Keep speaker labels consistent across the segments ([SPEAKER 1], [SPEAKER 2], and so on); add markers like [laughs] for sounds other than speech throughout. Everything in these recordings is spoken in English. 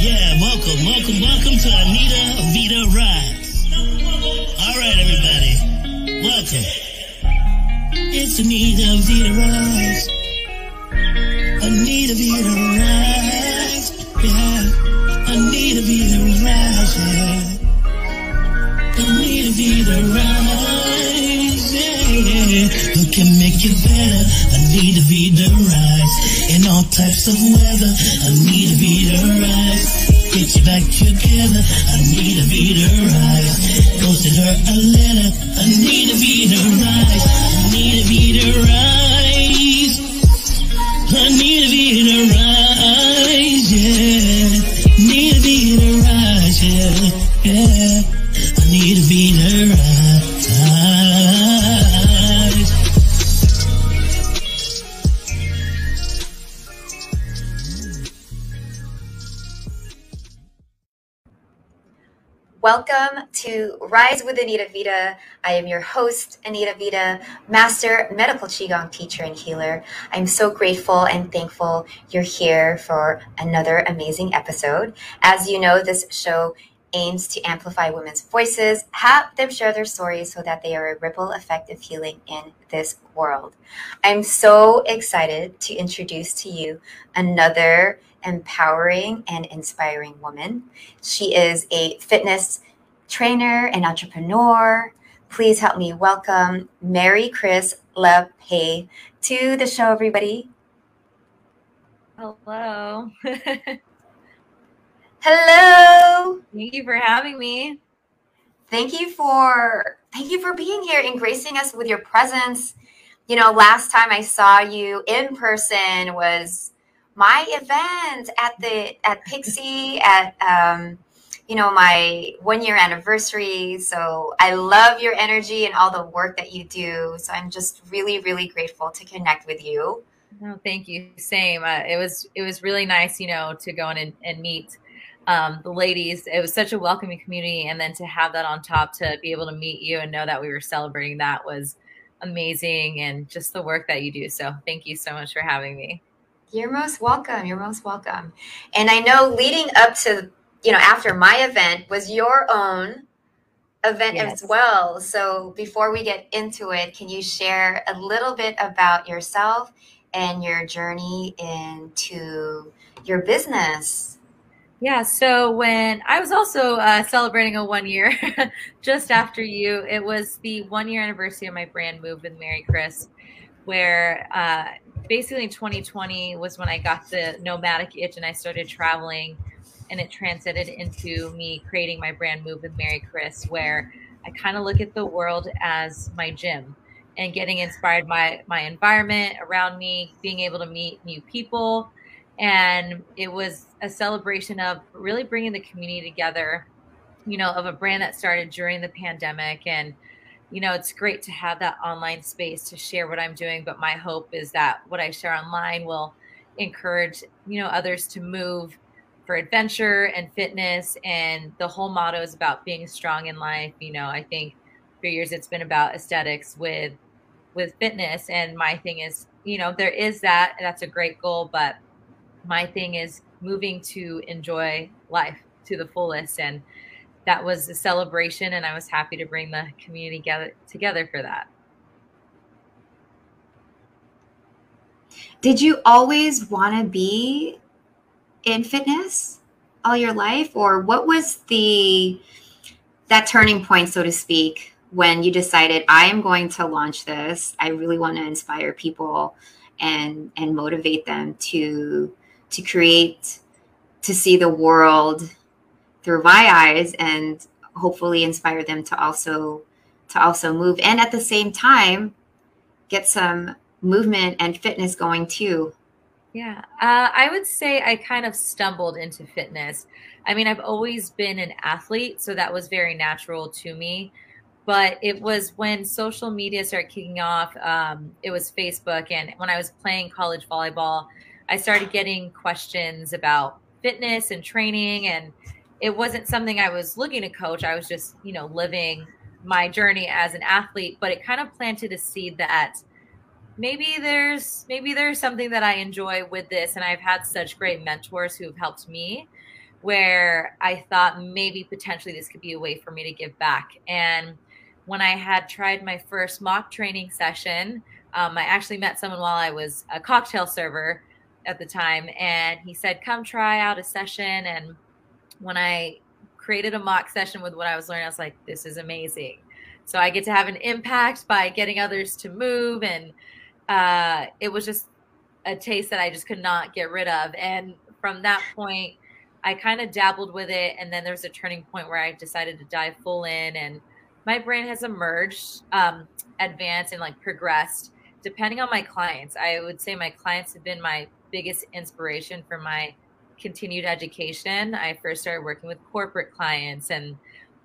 [SPEAKER 1] Yeah, welcome, welcome, welcome to Anita Vita Rise. All right, everybody, welcome. It's Anita Vita Rise. Anita Vita Rise. Yeah, Anita Vita Rise. Yeah. Anita Vita Rise. Yeah, who can make it better? Anita Vita Rise. In all types of weather, Anita Vita Rise. Get you back together, Anita Vita Rise. Go send her a letter, Anita Vita Rise. Anita Vita Rise. Anita Vita Rise,
[SPEAKER 2] Welcome to Rise with Anita Vita. I am your host, Anita Vita, Master Medical Qigong teacher and healer. I'm so grateful and thankful you're here for another amazing episode. As you know, this show aims to amplify women's voices, have them share their stories so that they are a ripple effect of healing in this world. I'm so excited to introduce to you another empowering and inspiring woman. She is a fitness trainer and entrepreneur. Please help me welcome Mary Chris LePay to the show, everybody.
[SPEAKER 3] Hello. [laughs]
[SPEAKER 2] Hello.
[SPEAKER 3] Thank you for having me.
[SPEAKER 2] Thank you for thank you for being here and gracing us with your presence. You know, last time I saw you in person was my event at the at Pixie at um, you know my one year anniversary. So I love your energy and all the work that you do. So I'm just really really grateful to connect with you.
[SPEAKER 3] No, thank you. Same. Uh, it was it was really nice, you know, to go in and, and meet um, the ladies. It was such a welcoming community, and then to have that on top, to be able to meet you and know that we were celebrating that was amazing, and just the work that you do. So thank you so much for having me.
[SPEAKER 2] You're most welcome. You're most welcome. And I know leading up to, you know, after my event was your own event
[SPEAKER 3] Yes.
[SPEAKER 2] as well. So before we get into it, can you share a little bit about yourself and your journey into your business?
[SPEAKER 3] Yeah, so when I was also uh, celebrating a one year [laughs] just after you, it was the one year anniversary of my brand move with Maricris, where uh, basically 2020 was when I got the nomadic itch and I started traveling, and it transited into me creating my brand move with Maricris, where I kind of look at the world as my gym and getting inspired by my environment around me, being able to meet new people. And it was a celebration of really bringing the community together you know of a brand that started during the pandemic and you know it's great to have that online space to share what i'm doing but my hope is that what i share online will encourage you know others to move for adventure and fitness and the whole motto is about being strong in life. You know i think for years it's been about aesthetics with with fitness and my thing is you know there is that that's a great goal but my thing is moving to enjoy life to the fullest and that was a celebration and i was happy to bring the community together, for that
[SPEAKER 2] Did you always want to be in fitness all your life or what was the that turning point so to speak when you decided I am going to launch this. I really want to inspire people and and motivate them to to create to see the world through my eyes and hopefully inspire them to also to also move and at the same time get some movement and fitness going too.
[SPEAKER 3] Yeah, uh, I would say I kind of stumbled into fitness. I mean, I've always been an athlete, so that was very natural to me. But it was when social media started kicking off, um, it was Facebook. And when I was playing college volleyball, I started getting questions about fitness and training. And it wasn't something I was looking to coach. I was just, you know, living my journey as an athlete. But it kind of planted a seed that maybe there's maybe there's something that I enjoy with this and I've had such great mentors who've helped me where I thought maybe potentially this could be a way for me to give back. And when I had tried my first mock training session, um, I actually met someone while I was a cocktail server at the time, and he said, "Come try out a session." And when I created a mock session with what I was learning, I was like, "This is amazing." So I get to have an impact by getting others to move, and uh, it was just a taste that I just could not get rid of. And from that point, I kind of dabbled with it, and then there's a turning point where I decided to dive full in, and my brand has emerged, um, advanced, and like progressed depending on my clients. I would say my clients have been my biggest inspiration for my continued education. I first started working with corporate clients and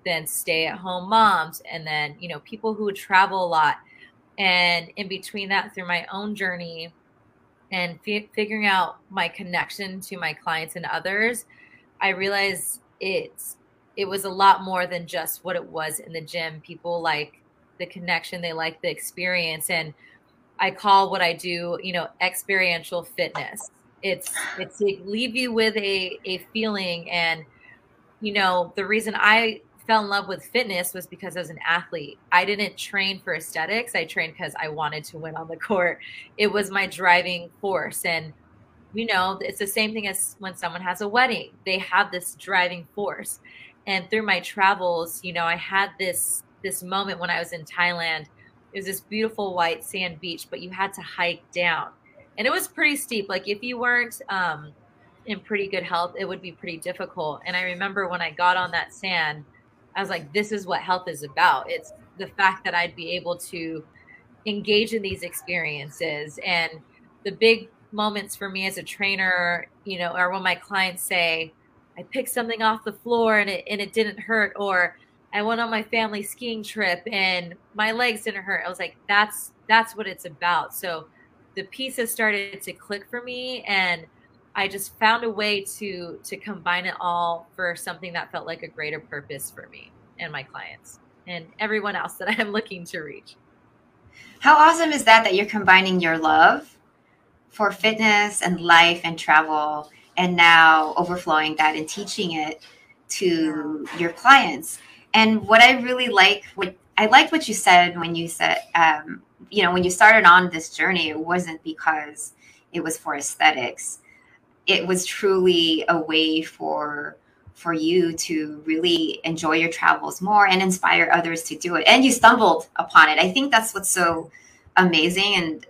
[SPEAKER 3] then stay at home moms and then, you know, people who would travel a lot. And in between that, through my own journey and figuring out my connection to my clients and others, I realized it's it was a lot more than just what it was in the gym. People like the connection, they like the experience and I call what I do, you know, experiential fitness. It's it's to leave you with a a feeling and you know, the reason I fell in love with fitness was because I was an athlete. I didn't train for aesthetics. I trained because I wanted to win on the court. It was my driving force and you know, it's the same thing as when someone has a wedding. They have this driving force. And through my travels, you know, I had this this moment when I was in Thailand it was this beautiful white sand beach, but you had to hike down. And it was pretty steep. Like if you weren't um, in pretty good health, it would be pretty difficult. And I remember when I got on that sand, I was like, this is what health is about. It's the fact that I'd be able to engage in these experiences. And the big moments for me as a trainer, you know, are when my clients say, I picked something off the floor and it, and it didn't hurt, or I went on my family skiing trip and my legs didn't hurt. I was like, that's that's what it's about. So the pieces started to click for me and I just found a way to to combine it all for something that felt like a greater purpose for me and my clients and everyone else that [laughs] I'm looking to reach.
[SPEAKER 2] How awesome is that that you're combining your love for fitness and life and travel and now overflowing that and teaching it to your clients and what I really like, what I liked what you said when you said, um, you know, when you started on this journey, it wasn't because it was for aesthetics. It was truly a way for for you to really enjoy your travels more and inspire others to do it. And you stumbled upon it. I think that's what's so amazing. And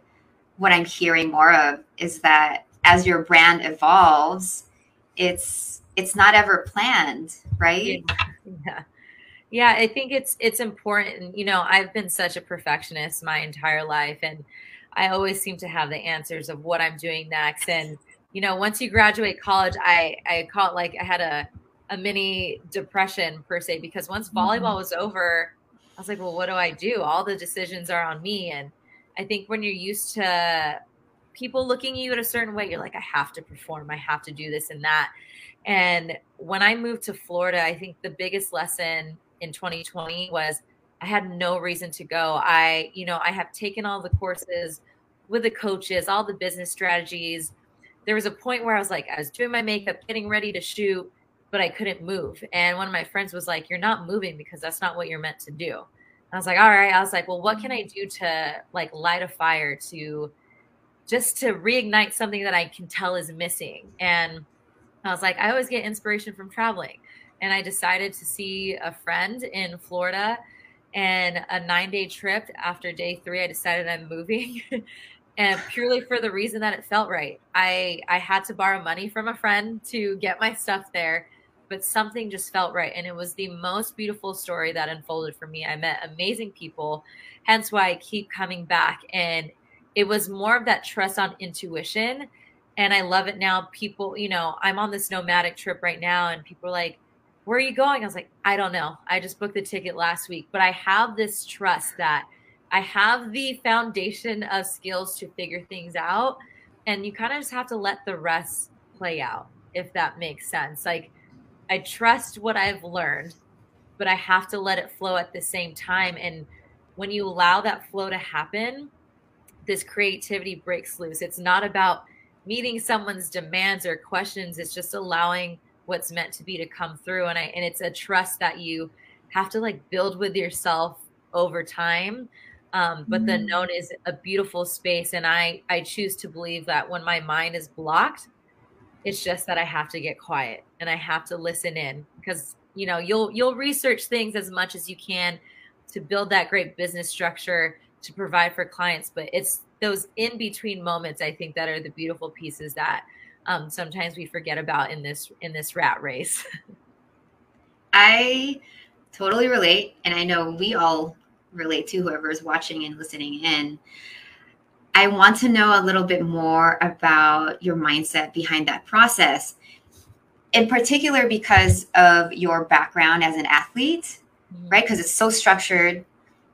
[SPEAKER 2] what I'm hearing more of is that as your brand evolves, it's it's not ever planned, right?
[SPEAKER 3] Yeah. [laughs] yeah. Yeah, I think it's it's important. You know, I've been such a perfectionist my entire life and I always seem to have the answers of what I'm doing next and you know, once you graduate college, I I call it like I had a a mini depression per se because once volleyball mm-hmm. was over, I was like, well, what do I do? All the decisions are on me and I think when you're used to people looking at you at a certain way, you're like, I have to perform, I have to do this and that. And when I moved to Florida, I think the biggest lesson in 2020 was I had no reason to go. I, you know, I have taken all the courses with the coaches, all the business strategies. There was a point where I was like, I was doing my makeup, getting ready to shoot, but I couldn't move. And one of my friends was like, You're not moving because that's not what you're meant to do. I was like, All right. I was like, Well, what can I do to like light a fire to just to reignite something that I can tell is missing? And I was like, I always get inspiration from traveling and I decided to see a friend in Florida and a nine day trip. After day three, I decided I'm moving. [laughs] and purely for the reason that it felt right. I I had to borrow money from a friend to get my stuff there, but something just felt right and it was the most beautiful story that unfolded for me. I met amazing people, hence why I keep coming back and it was more of that trust on intuition and I love it now people, you know, I'm on this nomadic trip right now and people are like where are you going? I was like, I don't know. I just booked the ticket last week, but I have this trust that I have the foundation of skills to figure things out. And you kind of just have to let the rest play out, if that makes sense. Like, I trust what I've learned, but I have to let it flow at the same time. And when you allow that flow to happen, this creativity breaks loose. It's not about meeting someone's demands or questions, it's just allowing what's meant to be to come through. And i and it's a trust that you have to like build with yourself over time. Um, but mm-hmm. the known is a beautiful space and i i choose to believe that when my mind is blocked it's just that i have to get quiet and i have to listen in. Because you know you'll you'll research things as much as you can to build that great business structure to provide for clients. But it's those in between moments i think that are the beautiful pieces that um, sometimes we forget about in this in this rat race. [laughs]
[SPEAKER 2] I totally relate and i know we all relate to whoever is watching and listening in. I want to know a little bit more about your mindset behind that process in particular because of your background as an athlete mm-hmm. right? Because it's so structured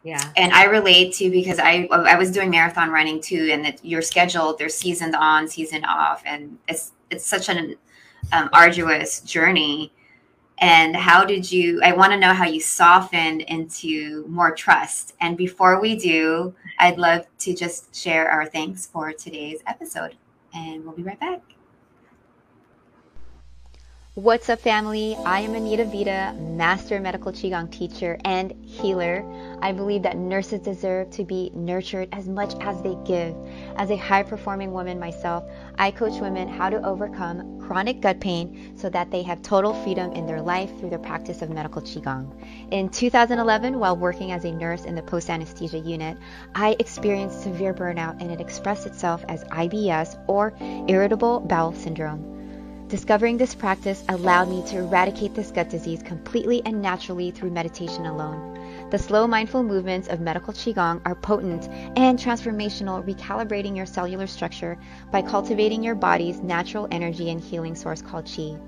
[SPEAKER 3] yeah.
[SPEAKER 2] And I relate to because I I was doing marathon running too, and that you're scheduled. There's season on, season off, and it's it's such an um, arduous journey. And how did you? I want to know how you softened into more trust. And before we do, I'd love to just share our thanks for today's episode, and we'll be right back. What's up, family? I am Anita Vita, Master Medical Qigong teacher and healer. I believe that nurses deserve to be nurtured as much as they give. As a high performing woman myself, I coach women how to overcome chronic gut pain so that they have total freedom in their life through the practice of medical Qigong. In 2011, while working as a nurse in the post anesthesia unit, I experienced severe burnout and it expressed itself as IBS or irritable bowel syndrome. Discovering this practice allowed me to eradicate this gut disease completely and naturally through meditation alone. The slow, mindful movements of medical Qigong are potent and transformational, recalibrating your cellular structure by cultivating your body's natural energy and healing source called Qi.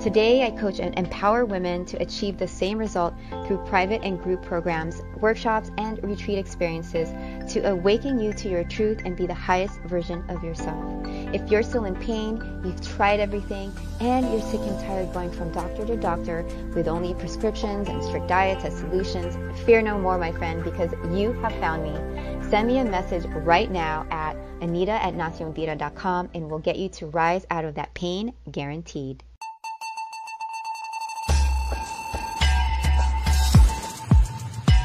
[SPEAKER 2] Today, I coach and empower women to achieve the same result through private and group programs, workshops, and retreat experiences to awaken you to your truth and be the highest version of yourself. If you're still in pain, you've tried everything, and you're sick and tired going from doctor to doctor with only prescriptions and strict diets as solutions, fear no more, my friend, because you have found me. Send me a message right now at anita at nacionvita.com and we'll get you to rise out of that pain guaranteed.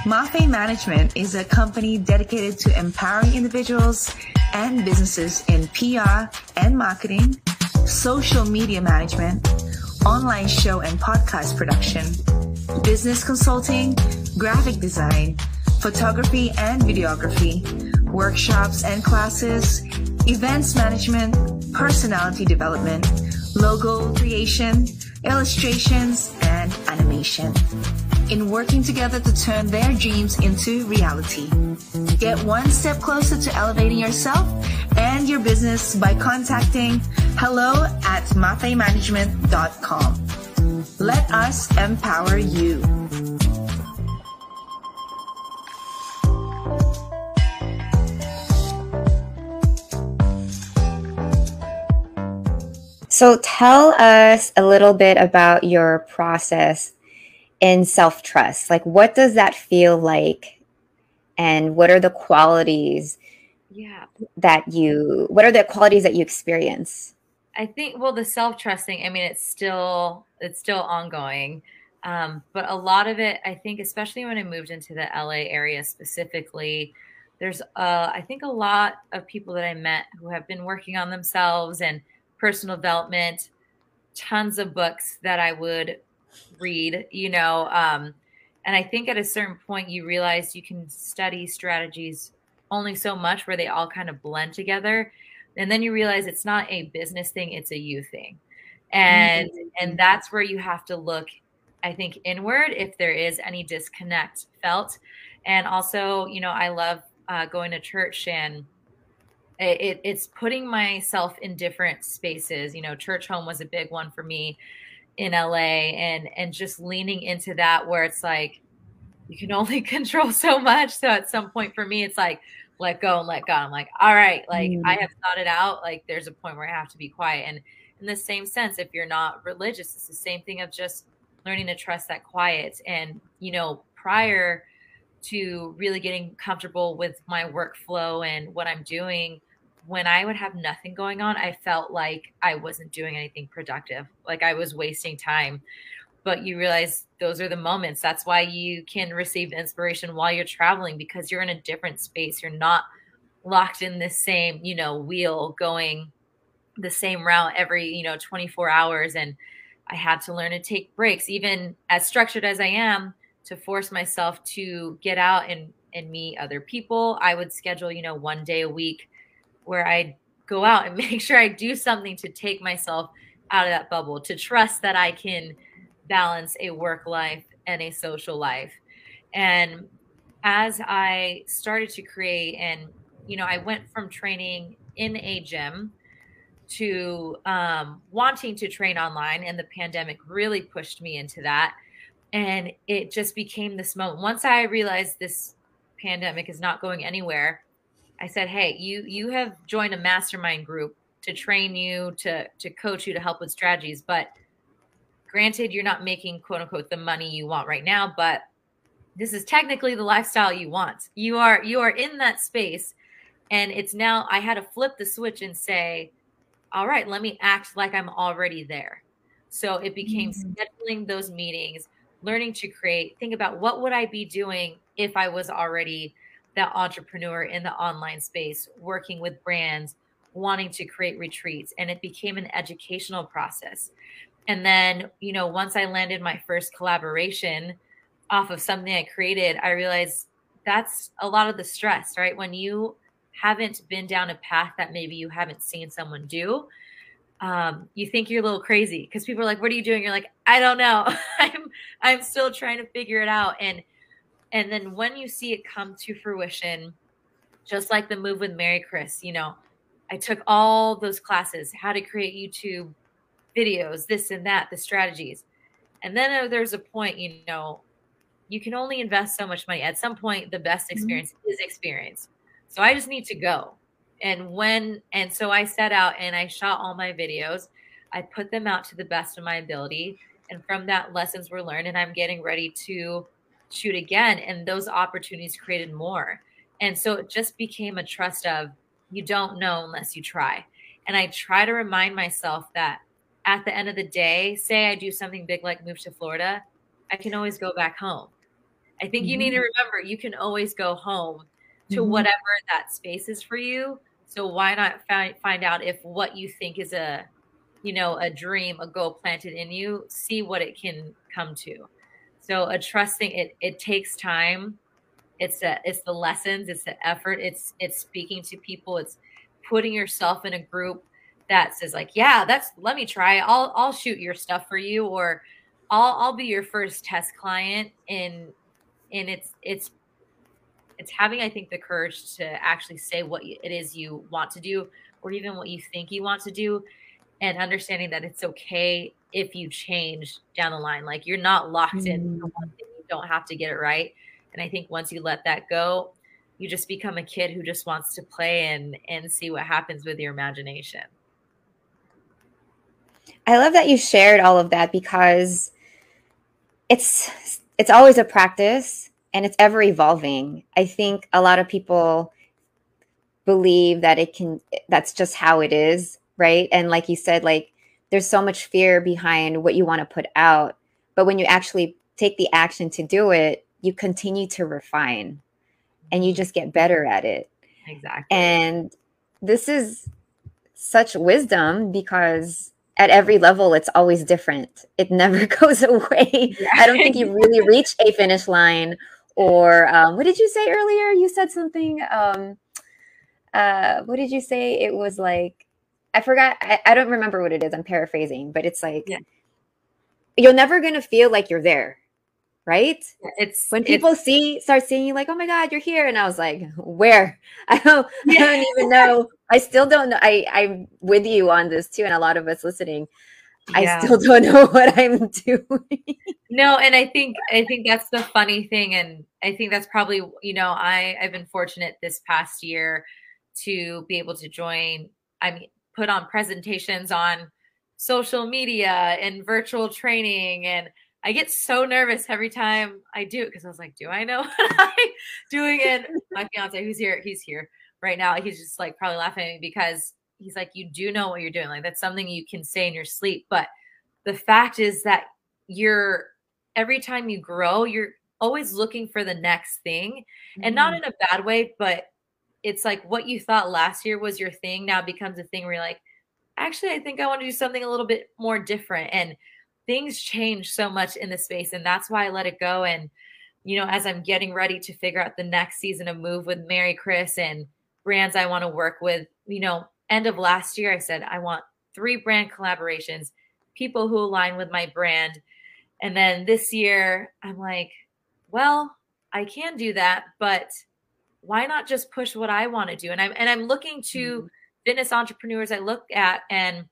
[SPEAKER 4] Mafe Management is a company dedicated to empowering individuals and businesses in PR and marketing, social media management, online show and podcast production, business consulting, graphic design, photography and videography, workshops and classes, events management, personality development, logo creation, illustrations, and animation in working together to turn their dreams into reality. Get one step closer to elevating yourself and your business by contacting hello at mafemanagement.com. Let us empower you.
[SPEAKER 2] So tell us a little bit about your process in self trust? Like, what does that feel like? And what are the qualities
[SPEAKER 3] yeah.
[SPEAKER 2] that you, what are the qualities that you experience?
[SPEAKER 3] I think, well, the self trusting, I mean, it's still, it's still ongoing. Um, but a lot of it, I think, especially when I moved into the LA area specifically, there's, uh, I think, a lot of people that I met who have been working on themselves and personal development, tons of books that I would read, you know. Um, and I think at a certain point, you realize you can study strategies only so much where they all kind of blend together. And then you realize it's not a business thing, it's a you thing. And mm-hmm. and that's where you have to look, I think, inward if there is any disconnect felt. And also, you know, I love uh, going to church and it, it's putting myself in different spaces. You know, church home was a big one for me in LA and and just leaning into that where it's like you can only [laughs] control so much. So at some point for me, it's like let go and let go. I'm like, all right, like mm. I have thought it out. Like there's a point where I have to be quiet. And in the same sense, if you're not religious, it's the same thing of just learning to trust that quiet. And you know, prior to really getting comfortable with my workflow and what I'm doing, when I would have nothing going on, I felt like I wasn't doing anything productive, like I was wasting time. But you realize those are the moments. That's why you can receive inspiration while you're traveling because you're in a different space. You're not locked in the same, you know, wheel going the same route every, you know, 24 hours. And I had to learn to take breaks, even as structured as I am, to force myself to get out and, and meet other people. I would schedule, you know, one day a week where I'd go out and [laughs] make sure I do something to take myself out of that bubble, to trust that I can balance a work life and a social life. And as I started to create, and, you know, I went from training in a gym to um, wanting to train online, and the pandemic really pushed me into that. And it just became this moment. Once I realized this pandemic is not going anywhere, I said, "Hey, you you have joined a mastermind group to train you, to to coach you, to help with strategies. But granted, you're not making quote unquote the money you want right now, but this is technically the lifestyle you want. You are you are in that space, and it's now I had to flip the switch and say, all right, let me act like I'm already there. So it became mm-hmm. scheduling those meetings, learning to create, think about what would I be doing if I was already that entrepreneur in the online space, working with brands, wanting to create retreats. And it became an educational process. And then, you know, once I landed my first collaboration off of something I created, I realized that's a lot of the stress, right? When you haven't been down a path that maybe you haven't seen someone do, um, you think you're a little crazy because people are like, "What are you doing?" You're like, "I don't know. [laughs] I'm I'm still trying to figure it out." And and then when you see it come to fruition, just like the move with Maricris, you know, I took all those classes, how to create YouTube videos, this and that, the strategies, and then there's a point, you know, you can only invest so much money. At some point, the best mm-hmm. experience mm-hmm. is experience. So I just need to go. And when, and so I set out and I shot all my videos. I put them out to the best of my ability. And from that, lessons were learned. And I'm getting ready to shoot again. And those opportunities created more. And so it just became a trust of you don't know unless you try. And I try to remind myself that at the end of the day, say I do something big like move to Florida, I can always go back home. I think mm-hmm. you need to mm-hmm. remember you can always go home to mm-hmm. whatever that space is for you. So why not find find out if what you think is a you know a dream, a goal planted in you, see what it can come to. So a trusting it it takes time. It's a, it's the lessons, it's the effort, it's it's speaking to people, it's putting yourself in a group that says like, yeah, that's let me try. I'll I'll shoot your stuff for you or I'll I'll be your first test client and and it's it's it's having i think the courage to actually say what it is you want to do or even what you think you want to do and understanding that it's okay if you change down the line like you're not locked mm-hmm. in you don't have to get it right and i think once you let that go you just become a kid who just wants to play and and see what happens with your imagination
[SPEAKER 2] i love that you shared all of that because it's it's always a practice and it's ever evolving. I think a lot of people believe that it can that's just how it is, right? And like you said like there's so much fear behind what you want to put out, but when you actually take the action to do it, you continue to refine and you just get better at it.
[SPEAKER 3] Exactly.
[SPEAKER 2] And this is such wisdom because at every level it's always different. It never [laughs] goes away. Yeah. I don't think you really reach a finish line or um, what did you say earlier? You said something. Um, uh, what did you say? It was like I forgot. I, I, don't remember what it is. I'm paraphrasing, but it's like yeah. you're never gonna feel like you're there, right?
[SPEAKER 3] It's
[SPEAKER 2] when people
[SPEAKER 3] it's,
[SPEAKER 2] see start seeing you like, oh my god, you're here, and I was like, [laughs] where? [laughs] I don't. Yeah. I don't even know. I still don't know. I I'm with you on this too, and a lot of us listening. I still [laughs] don't know what I'm doing.
[SPEAKER 3] no, and I think I think that's the funny thing, and I think that's probably you know I I've been fortunate this past year to be able to join. I mean, put on presentations on social media and virtual training, and I get so nervous every time I do it because I was like, do I know [laughs] what I'm doing? And my fiance, who's here, he's here. right now. He's just like probably laughing at me because he's like, you do know what you're doing. Like that's something you can say in your sleep. But the fact is that you're every time you grow, you're always looking for the next thing. And not mm-hmm. in a bad way, but it's like what you thought last year was your thing now becomes a thing where you're like, actually, I think I want to do something a little bit more different. And things change so much in the space. And that's why I let it go. And, you know, as I'm getting ready to figure out the next season of Move with Maricris and brands I want to work with, you know, end of last year, I said, I want three brand collaborations, people who align with my brand. And then this year, I'm like, well, I can do that, but why not just push what I want to do? And I'm and I'm looking to mm-hmm. fitness entrepreneurs I look at and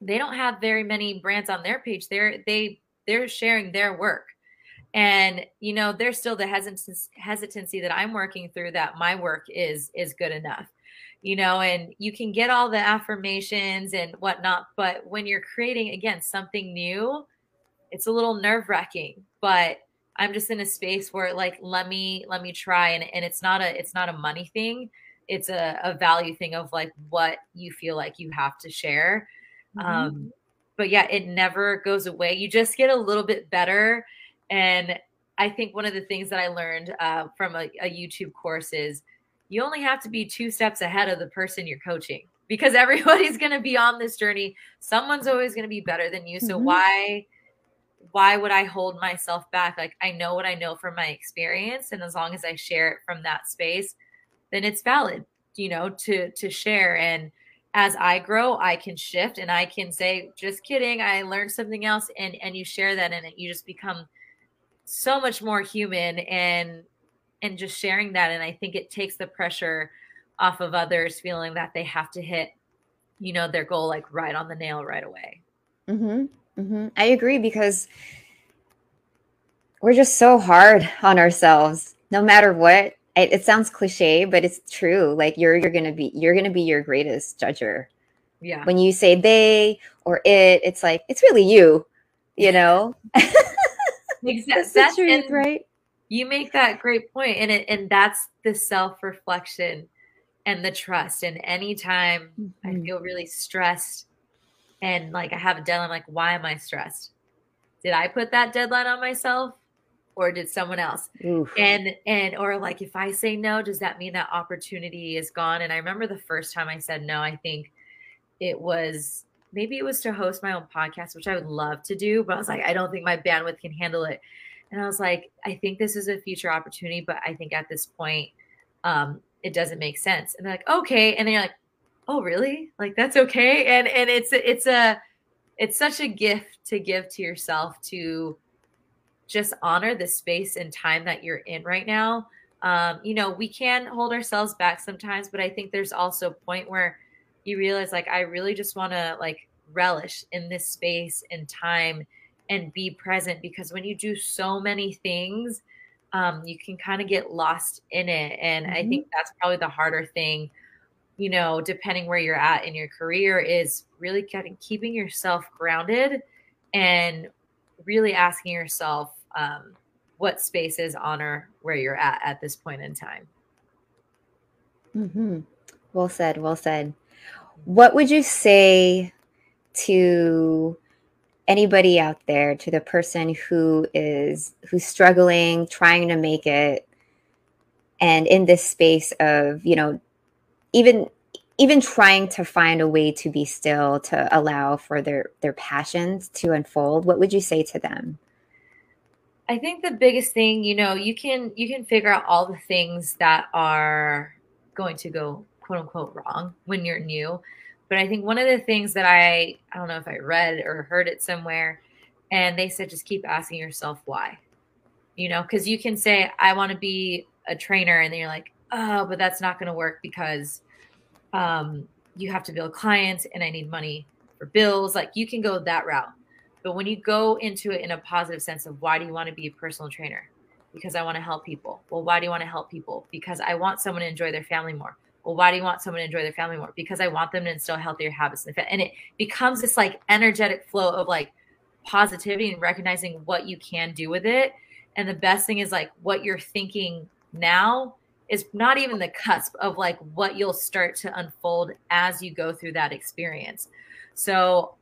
[SPEAKER 3] they don't have very many brands on their page. They're they they're sharing their work. And you know, there's still the hesitancy hesitancy that I'm working through that my work is is good enough. You know, and you can get all the affirmations and whatnot, but when you're creating again something new, it's a little nerve wracking. But I'm just in a space where like let me let me try and and it's not a it's not a money thing. It's a, a value thing of like what you feel like you have to share. Mm-hmm. Um but yeah, it never goes away. You just get a little bit better. And I think one of the things that I learned uh, from a, a YouTube course is you only have to be two steps ahead of the person you're coaching because [laughs] everybody's going to be on this journey. Someone's always going to be better than you. So mm-hmm. why why would I hold myself back? Like I know what I know from my experience and as long as I share it from that space, then it's valid, you know, to to share and as I grow, I can shift and I can say, just kidding, I learned something else and and you share that and you just become so much more human and and just sharing that and I think it takes the pressure off of others feeling that they have to hit you know their goal like right on the nail right away.
[SPEAKER 5] Mhm. Mm-hmm. I agree because we're just so hard on ourselves, no matter what. It, it sounds cliche, but it's true. Like you're you're gonna be you're gonna be your greatest judger.
[SPEAKER 3] Yeah.
[SPEAKER 5] When you say they or it, it's like it's really you. You know. [laughs]
[SPEAKER 3] exactly. That's truth, right? You make that great point, and it and that's the self reflection and the trust. And anytime mm-hmm. I feel really stressed and like I have a deadline, like, why am I stressed? Did I put that deadline on myself? Or did someone else? Oof. And and or like if I say no, does that mean that opportunity is gone? And I remember the first time I said no, I think it was maybe it was to host my own podcast, which I would love to do, but I was like, I don't think my bandwidth can handle it. And I was like, I think this is a future opportunity, but I think at this point, um, it doesn't make sense. And they're like, okay. And then you're like, oh really? Like that's okay? And and it's it's a it's such a gift to give to yourself to just honor the space and time that you're in right now. Um, you know we can hold ourselves back sometimes but i think there's also a point where you realize like i really just want to like relish in this space and time and be present because when you do so many things um, you can kind of get lost in it. And mm-hmm. i think that's probably the harder thing you know, depending where you're at in your career, is really getting keeping yourself grounded and really asking yourself um, what spaces honor where you're at at this point in time.
[SPEAKER 5] Mm-hmm. Well said. Well said. What would you say to anybody out there, to the person who is who's struggling, trying to make it, and in this space of you know even even trying to find a way to be still to allow for their their passions to unfold what would you say to them?
[SPEAKER 3] I think the biggest thing you know you can you can figure out all the things that are going to go quote unquote wrong when you're new. But i think one of the things that i i don't know if i read or heard it somewhere and they said just keep asking yourself why you know because you can say i want to be a trainer and then you're like oh but that's not going to work because um, you have to build clients and I need money for bills. Like you can go that route. But when you go into it in a positive sense of why do you want to be a personal trainer? Because I want to help people. Well, why do you want to help people? Because I want someone to enjoy their family more. Well, why do you want someone to enjoy their family more? Because I want them to instill healthier habits. And it becomes this like energetic flow of like positivity and recognizing what you can do with it. And the best thing is like what you're thinking now is not even the cusp of like what you'll start to unfold as you go through that experience. So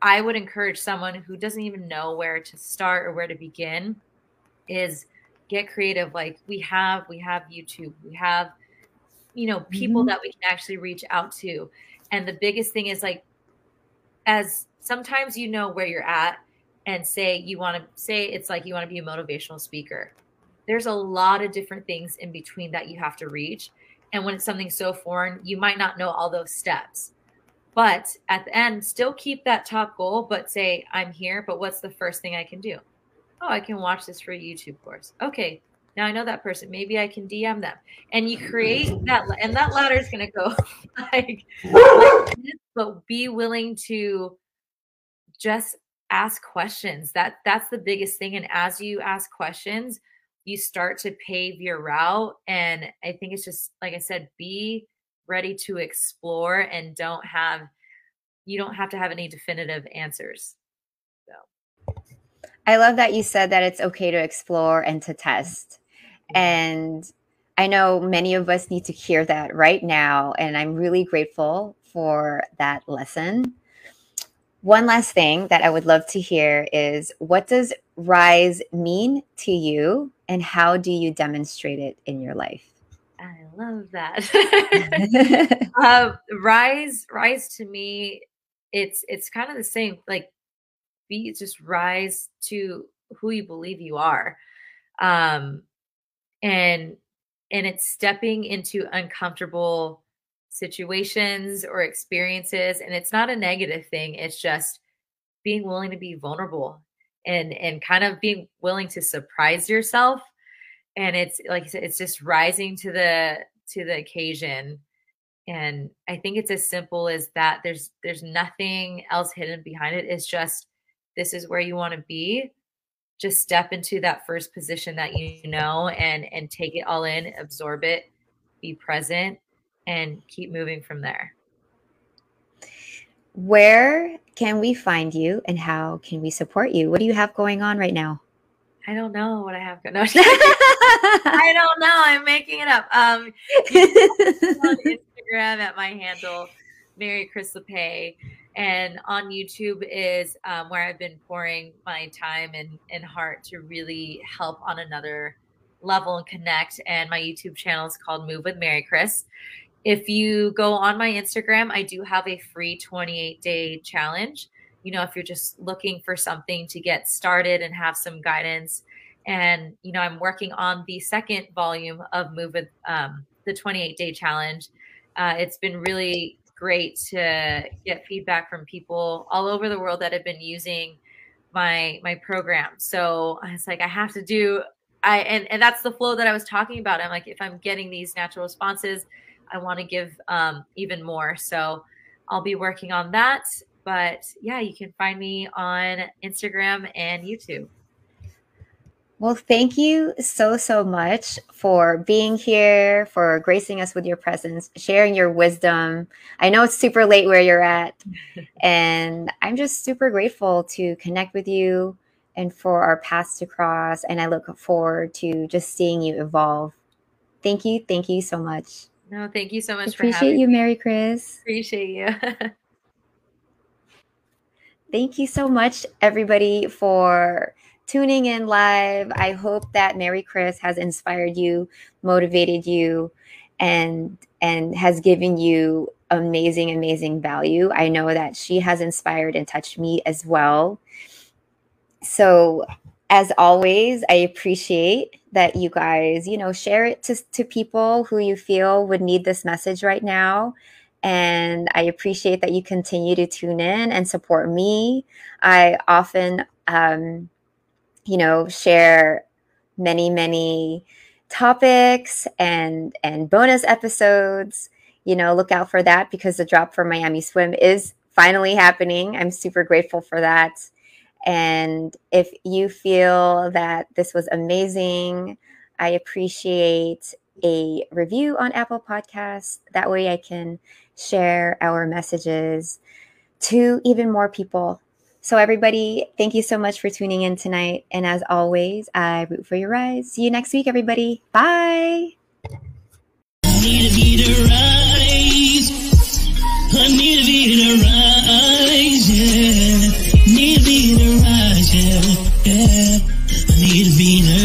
[SPEAKER 3] I would encourage someone who doesn't even know where to start or where to begin is get creative like we have we have YouTube we have you know people mm-hmm. that we can actually reach out to and the biggest thing is like as sometimes you know where you're at and say you want to say it's like you want to be a motivational speaker there's a lot of different things in between that you have to reach. And when it's something so foreign, you might not know all those steps. But at the end, still keep that top goal, but say, I'm here, but what's the first thing I can do? Oh, I can watch this free YouTube course. Okay, now I know that person. Maybe I can DM them. And you create that, and that ladder is going to go [laughs] like, but be willing to just ask questions. That that's the biggest thing. And as you ask questions, you start to pave your route. And I think it's just, like I said, be ready to explore and don't have, you don't have to have any definitive answers. So.
[SPEAKER 2] I love that you said that it's okay to explore and to test. And I know many of us need to hear that right now. And I'm really grateful for that lesson. One last thing that I would love to hear is what does rise mean to you and how do you demonstrate it in your life?
[SPEAKER 3] I love that. [laughs] [laughs] um, rise, rise to me, it's it's kind of the same. Like, be just rise to who you believe you are, um, and and it's stepping into uncomfortable situations or experiences, and it's not a negative thing. It's just being willing to be vulnerable and and kind of being willing to surprise yourself. And it's like said, it's just rising to the to the occasion. And i think it's as simple as that. There's there's nothing else hidden behind it. It's just this is where you want to be. Just step into that first position that you know and and take it all in absorb it be present and keep moving from there
[SPEAKER 2] where can we find you and how can we support you? What do you have going on right now?
[SPEAKER 3] I don't know what I have going [laughs] on. I don't know. I'm making it up. Um, [laughs] on Instagram at my handle, Maricris Lapaix, and on YouTube is um, where I've been pouring my time and, and heart to really help on another level and connect. And my YouTube channel is called Move with Maricris. If you go on my Instagram, I do have a free 28 day challenge. You know, if you're just looking for something to get started and have some guidance. And, you know, I'm working on the second volume of Move with um, the 28 day challenge. Uh, it's been really great to get feedback from people all over the world that have been using my my program. So it's like I have to do I and and that's the flow that I was talking about. I'm like if I'm getting these natural responses, I want to give um, even more. So I'll be working on that. But yeah, you can find me on Instagram and YouTube.
[SPEAKER 2] Well, thank you so, so much for being here, for gracing us with your presence, sharing your wisdom. I know it's super late where you're at, [laughs] and I'm just super grateful to connect with you and for our paths to cross. And I look forward to just seeing you evolve. Thank you. Thank you so much.
[SPEAKER 3] No, thank you so much
[SPEAKER 2] Appreciate you,
[SPEAKER 3] me.
[SPEAKER 2] Mary Chris.
[SPEAKER 3] Appreciate you. [laughs]
[SPEAKER 2] thank you so much, everybody, for tuning in live. I hope that Maricris has inspired you, motivated you, and and has given you amazing, amazing value. I know that she has inspired and touched me as well. So as always, I appreciate that you guys, you know, share it to, to people who you feel would need this message right now. And I appreciate that you continue to tune in and support me. I often, um, you know, share many, many topics and and bonus episodes. You know, look out for that because the drop for Miami Swim is finally happening. I'm super grateful for that. And if you feel that this was amazing, I appreciate a review on Apple Podcasts. That way I can share our messages to even more people. So, everybody, thank you so much for tuning in tonight. And as always, I root for your rise. See you next week, everybody. Bye.
[SPEAKER 1] to. I need beat to rise, yeah yeah, yeah. I need a beat.